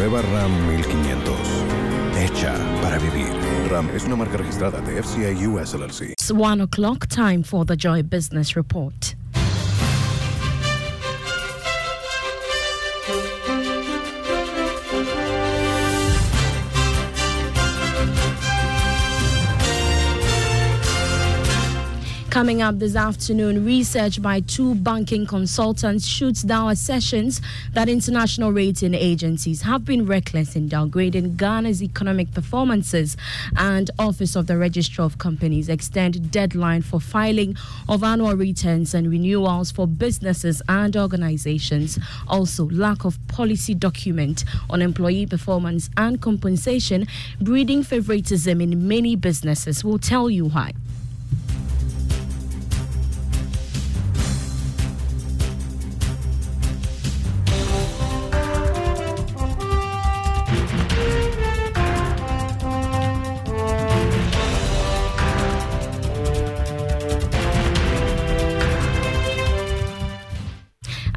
Nueva RAM 1500. Hecha para vivir. RAM es una marca registrada de FCA US LLC. It's one o'clock time for the Joy Business Report. Coming up this afternoon, research by two banking consultants shoots down assertions that international rating agencies have been reckless in downgrading Ghana's economic performances. And Office of the Registrar of Companies extend deadline for filing of annual returns and renewals for businesses and organizations. Also, lack of policy document on employee performance and compensation breeding favoritism in many businesses. We'll tell you why.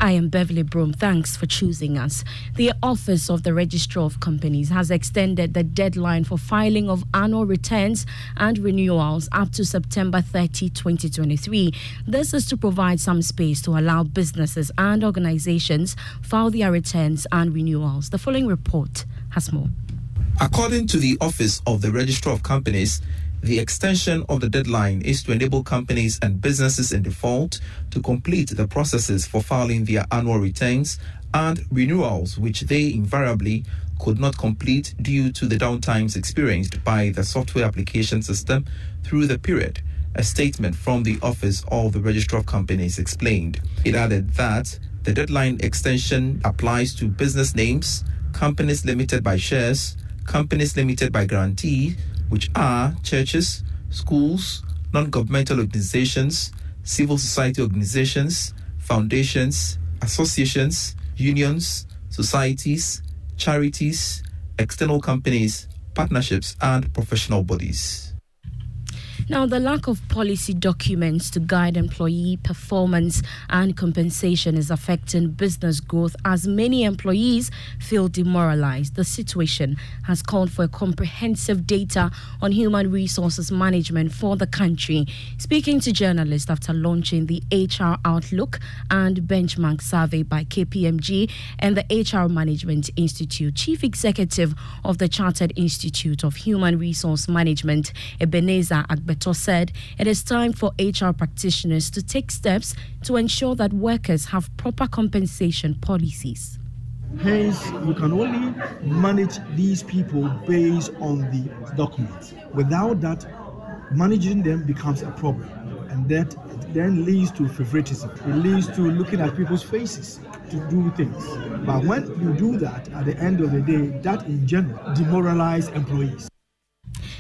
I am Beverly Broom. Thanks for choosing us. The Office of the Registrar of Companies has extended the deadline for filing of annual returns and renewals up to September 30, 2023. This is to provide some space to allow businesses and organizations file their returns and renewals. The following report has more. According to the Office of the Registrar of Companies, the extension of the deadline is to enable companies and businesses in default to complete the processes for filing their annual returns and renewals, which they invariably could not complete due to the downtimes experienced by the software application system through the period. A statement from the Office of the Registrar of Companies explained. It added that the deadline extension applies to business names, companies limited by shares, companies limited by guarantee, which are churches, schools, non governmental organizations, civil society organizations, foundations, associations, unions, societies, charities, external companies, partnerships, and professional bodies. Now, the lack of policy documents to guide employee performance and compensation is affecting business growth as many employees feel demoralized. The situation has called for a comprehensive data on human resources management for the country. Speaking to journalists after launching the HR Outlook and Benchmark survey by KPMG and the HR Management Institute, Chief Executive of the Chartered Institute of Human Resource Management, Ebenezer Agbe Beto said it is time for HR practitioners to take steps to ensure that workers have proper compensation policies. Hence, you can only manage these people based on the documents. Without that, managing them becomes a problem. And that then leads to favoritism. It leads to looking at people's faces to do things. But when you do that, at the end of the day, that in general demoralizes employees.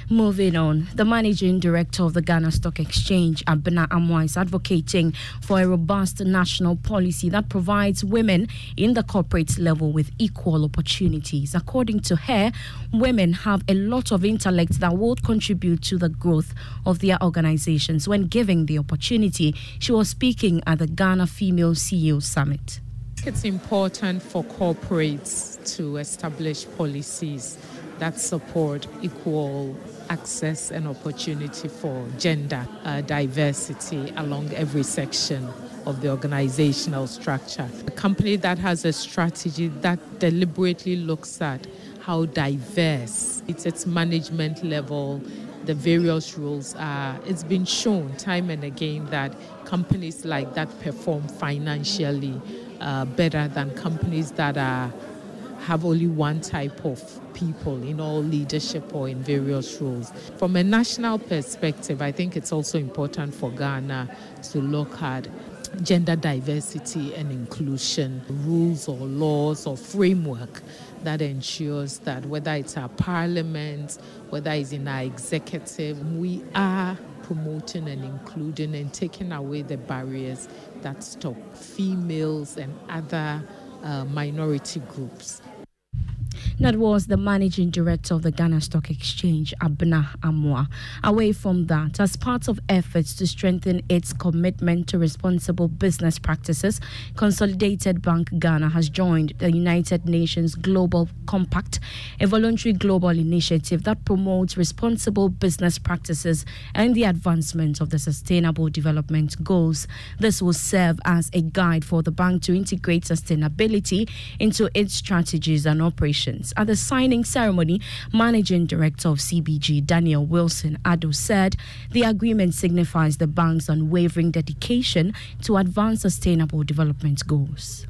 Moving on, the managing director of the Ghana Stock Exchange, Abena Amoah, is advocating for a robust national policy that provides women in the corporate level with equal opportunities. According to her, women have a lot of intellect that will contribute to the growth of their organizations when given the opportunity. She was speaking at the Ghana Female CEO Summit. It's important for corporates to establish policies that support equal access and opportunity for gender uh, diversity along every section of the organizational structure. A company that has a strategy that deliberately looks at how diverse it's its management level, the various roles are. It's been shown time and again that companies like that perform financially uh, better than companies that are have only one type of people in all leadership or in various roles. From a national perspective, I think it's also important for Ghana to look at gender diversity and inclusion rules or laws or framework that ensures that whether it's our parliament, whether it's in our executive, we are promoting and including and taking away the barriers that stop females and other uh, minority groups that was the managing director of the Ghana Stock Exchange, Abena Amoah. Away from that, as part of efforts to strengthen its commitment to responsible business practices, Consolidated Bank Ghana has joined the United Nations Global Compact, a voluntary global initiative that promotes responsible business practices and the advancement of the Sustainable Development Goals. This will serve as a guide for the bank to integrate sustainability into its strategies and operations. At the signing ceremony, Managing Director of CBG, Daniel Wilson Addo, said the agreement signifies the bank's unwavering dedication to advance sustainable development goals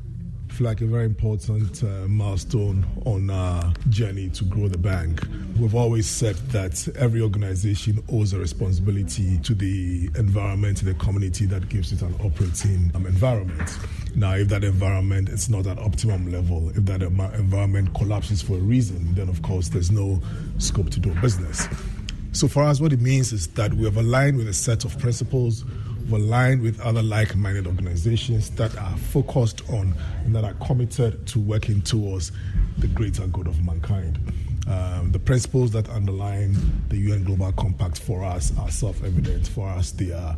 feel like a very important uh, milestone on our journey to grow the bank. We've always said that every organization owes a responsibility to the environment, the community that gives it an operating um, environment. Now, if that environment is not at optimum level, if that environment collapses for a reason, then of course there's no scope to do business. So for us, what it means is that we have aligned with a set of principles we're aligned with other like minded organizations that are focused on and that are committed to working towards the greater good of mankind. Um, the principles that underline the UN Global Compact for us are self evident. For us, they are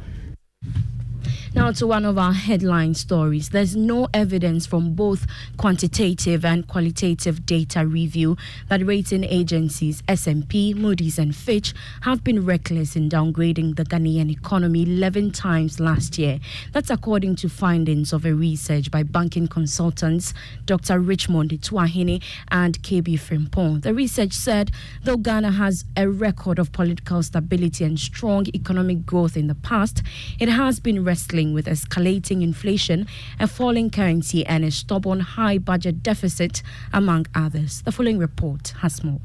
now, to one of our headline stories. There's no evidence from both quantitative and qualitative data review that rating agencies S&P, Moody's, and Fitch have been reckless in downgrading the Ghanaian economy 11 times last year. That's according to findings of a research by banking consultants Dr. Richmond Atuahene and KB Frimpong. The research said though Ghana has a record of political stability and strong economic growth in the past, it has been wrestling dealing with escalating inflation, a falling currency, and a stubborn high budget deficit, among others. The following report has more.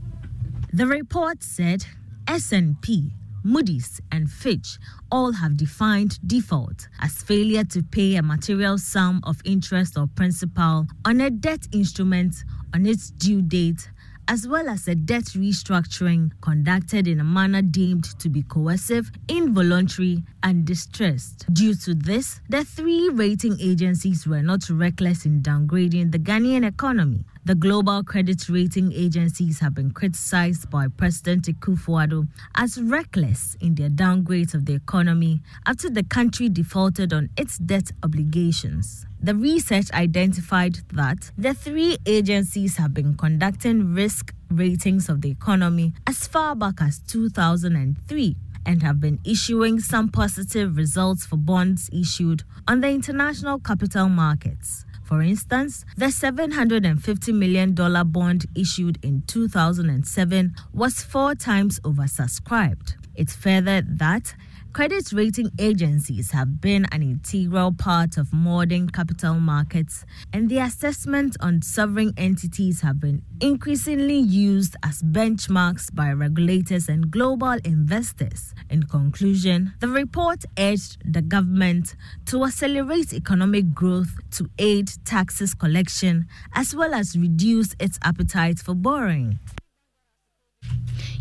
The report said S&P Moody's and Fitch all have defined default as failure to pay a material sum of interest or principal on a debt instrument on its due date as well as a debt restructuring conducted in a manner deemed to be coercive, involuntary, and distressed. Due to this, the three rating agencies were not reckless in downgrading the Ghanaian economy. The global credit rating agencies have been criticized by President Akufo-Addo as reckless in their downgrades of the economy after the country defaulted on its debt obligations. The research identified that the three agencies have been conducting risk ratings of the economy as far back as 2003 and have been issuing some positive results for bonds issued on the international capital markets. For instance, the $750 million bond issued in 2007 was four times oversubscribed. It's further that Credit rating agencies have been an integral part of modern capital markets, and the assessment on sovereign entities have been increasingly used as benchmarks by regulators and global investors. In conclusion, the report urged the government to accelerate economic growth to aid taxes collection as well as reduce its appetite for borrowing.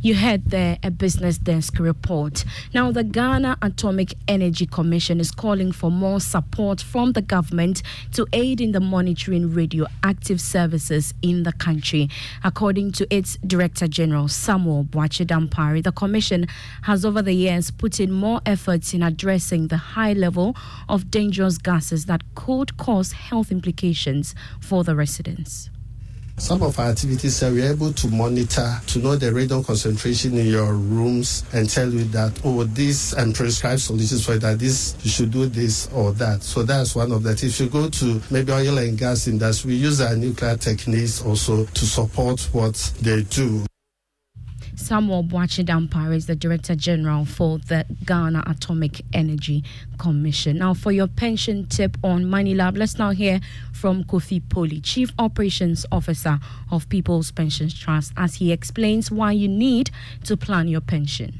You heard there a business desk report. Now, the Ghana Atomic Energy Commission is calling for more support from the government to aid in the monitoring radioactive services in the country. According to its Director General, Samuel Boakye Dampare, the Commission has over the years put in more efforts in addressing the high level of dangerous gases that could cause health implications for the residents. Some of our activities are we're able to monitor to know the radon concentration in your rooms and tell you that, oh, this and prescribe solutions for that. This you should do this or that. So that's one of that. If you go to maybe oil and gas industry, we use our nuclear techniques also to support what they do. Samuel Boakye is the Director General for the Ghana Atomic Energy Commission. Now, for your pension tip on Money Lab, let's now hear from Kofi Poli, Chief Operations Officer of People's Pensions Trust, as he explains why you need to plan your pension.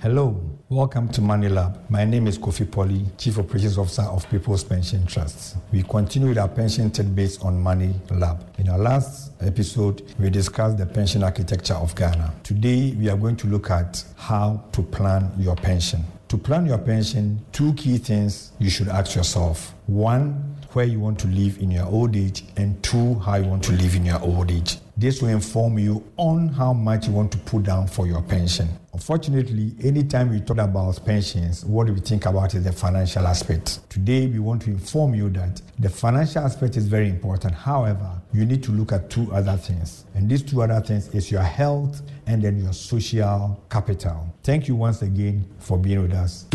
Hello. Welcome to Money Lab. My name is Kofi Poli, Chief Operations Officer of People's Pension Trusts. We continue with our pension based on Money Lab. In our last episode, we discussed the pension architecture of Ghana. Today, we are going to look at how to plan your pension. To plan your pension, two key things you should ask yourself. One, where you want to live in your old age, and two, how you want to live in your old age. This will inform you on how much you want to put down for your pension. Unfortunately, anytime we talk about pensions, what we think about is the financial aspect. Today, we want to inform you that the financial aspect is very important. However, you need to look at two other things. And these two other things is your health and then your social capital. Thank you once again for being with us.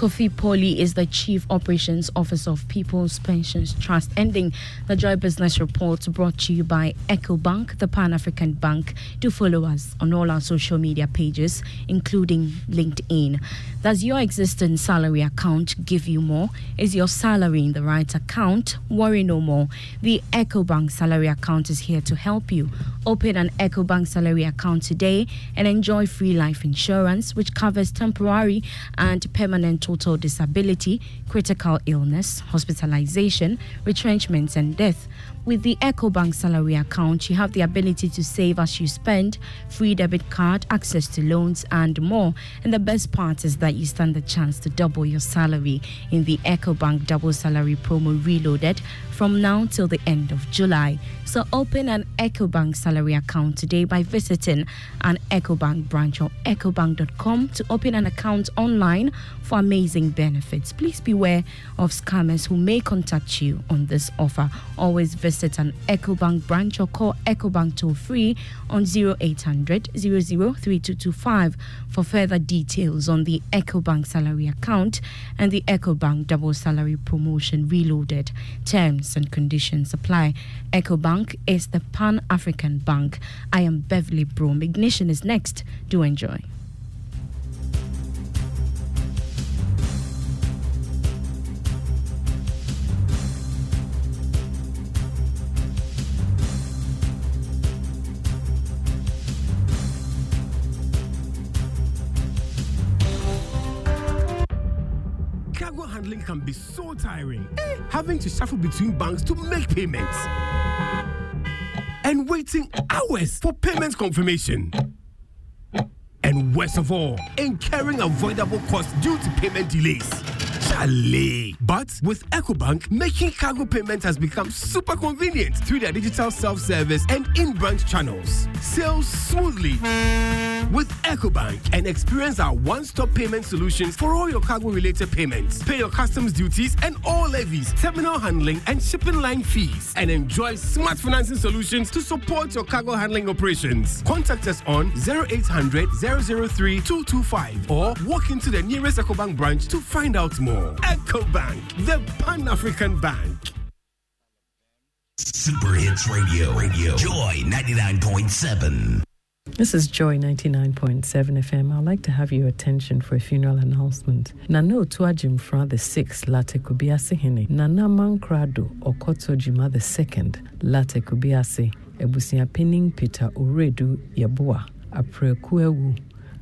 Kofi Poli is the Chief Operations Officer of People's Pensions Trust, ending the Joy Business Report brought to you by EcoBank, the Pan African Bank. Do follow us on all our social media pages, including LinkedIn. Does your existing salary account give you more? Is your salary in the right account? Worry no more. The EcoBank salary account is here to help you. Open an EcoBank salary account today and enjoy free life insurance, which covers temporary and permanent total disability, critical illness, hospitalization, retrenchments, and death. With the EcoBank salary account, you have the ability to save as you spend, free debit card, access to loans, and more. And the best part is that you stand the chance to double your salary in the EcoBank Double Salary Promo Reloaded from now till the end of July. So open an EcoBank salary account today by visiting an EcoBank branch or ecobank.com to open an account online for amazing benefits. Please beware of scammers who may contact you on this offer. Always visit an EcoBank branch or call EcoBank toll free on 0800 003225 for further details on the EcoBank salary account and the EcoBank double salary promotion reloaded. Terms and conditions apply. EcoBank is the Pan African Bank. I am Beverly Broom. Ignition is next. Do enjoy. Can be so tiring. Eh, having to shuffle between banks to make payments. And waiting hours for payment confirmation. And worst of all, incurring avoidable costs due to payment delays. Chalet. But with EcoBank, making cargo payments has become super convenient through their digital self-service and in-branch channels. Sail smoothly with EcoBank and experience our one-stop payment solutions for all your cargo-related payments. Pay your customs duties and all levies, terminal handling and shipping line fees, and enjoy smart financing solutions to support your cargo handling operations. Contact us on 0800 003 225 or walk into the nearest EcoBank branch to find out more. EcoBank, the Pan African Bank. Super Hits Radio, Radio, Joy 99.7. This is Joy 99.7 FM. I'd like to have your attention for a funeral announcement. Nana Otuajim Fra the 6th, Larteh Kubiase Hene. Nana Mankrado Okoto Jima the 2nd, Larteh Kubiase. Ebusia Penning Peter Uredu Yabua. Aprekuewu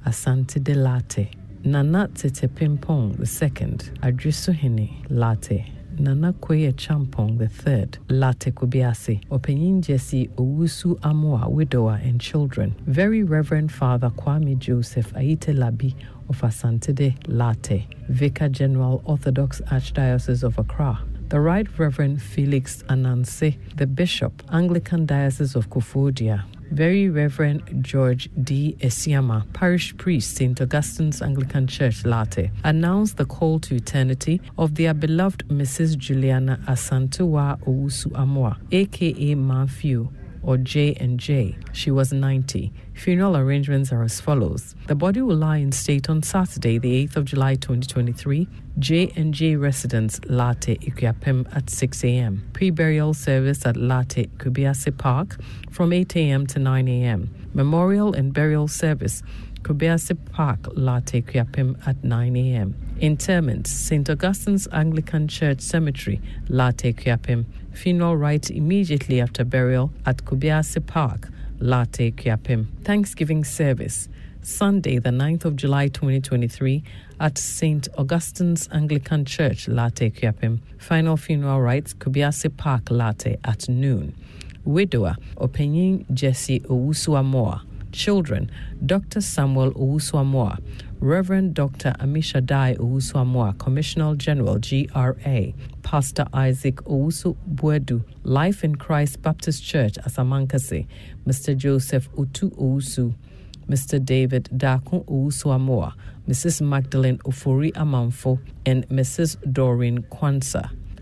Asante de Larteh. Nana Tete Pimpong the 2nd, Adriso Hene Larteh. Nana Kweye Champong III, Larteh Kubiase, Openyin Jesse Owusu Amoa, widower and children. Very Reverend Father Kwame Joseph Aite Labi of Asantede Larteh, Vicar General Orthodox Archdiocese of Accra. The Right Reverend Felix Ananse, the Bishop, Anglican Diocese of Koforidua, very Reverend George D. Esiama, Parish Priest, St. Augustine's Anglican Church, Larteh, announced the call to eternity of their beloved Mrs. Juliana Asantewa Owusu Amoa, aka Matthew or J and J. She was 90. Funeral arrangements are as follows. The body will lie in state on Saturday, the 8th of July 2023, J and J residence Larteh Ikuapem at 6 a.m. Pre-burial service at Larteh Kubiase Park from 8 a.m. to 9 a.m. Memorial and burial service Kubiase Park, Larteh Kuapem at 9 a.m. Interment, St. Augustine's Anglican Church Cemetery, Larteh Kuapem. Funeral rites immediately after burial at Kubiase Park, Larteh Kuapem. Thanksgiving service, Sunday, the 9th of July 2023, at St. Augustine's Anglican Church, Larteh Kuapem. Final funeral rites, Kubiase Park, Larteh at noon. Widower, Openyin Jesse Owusuamoa. Children, Dr. Samuel Owusuamoa, Reverend Dr. Ammishaddai Owusuamoa, Commissioner General GRA, Pastor Isaac Owusu Buedu, Life in Christ Baptist Church, Asamankese, Mr. Joseph Utu Owusu, Mr. David Dakun Owusuamoa, Mrs. Magdalene Ofori Amanfo, and Mrs. Doreen Kwanzaa.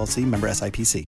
LLC member SIPC.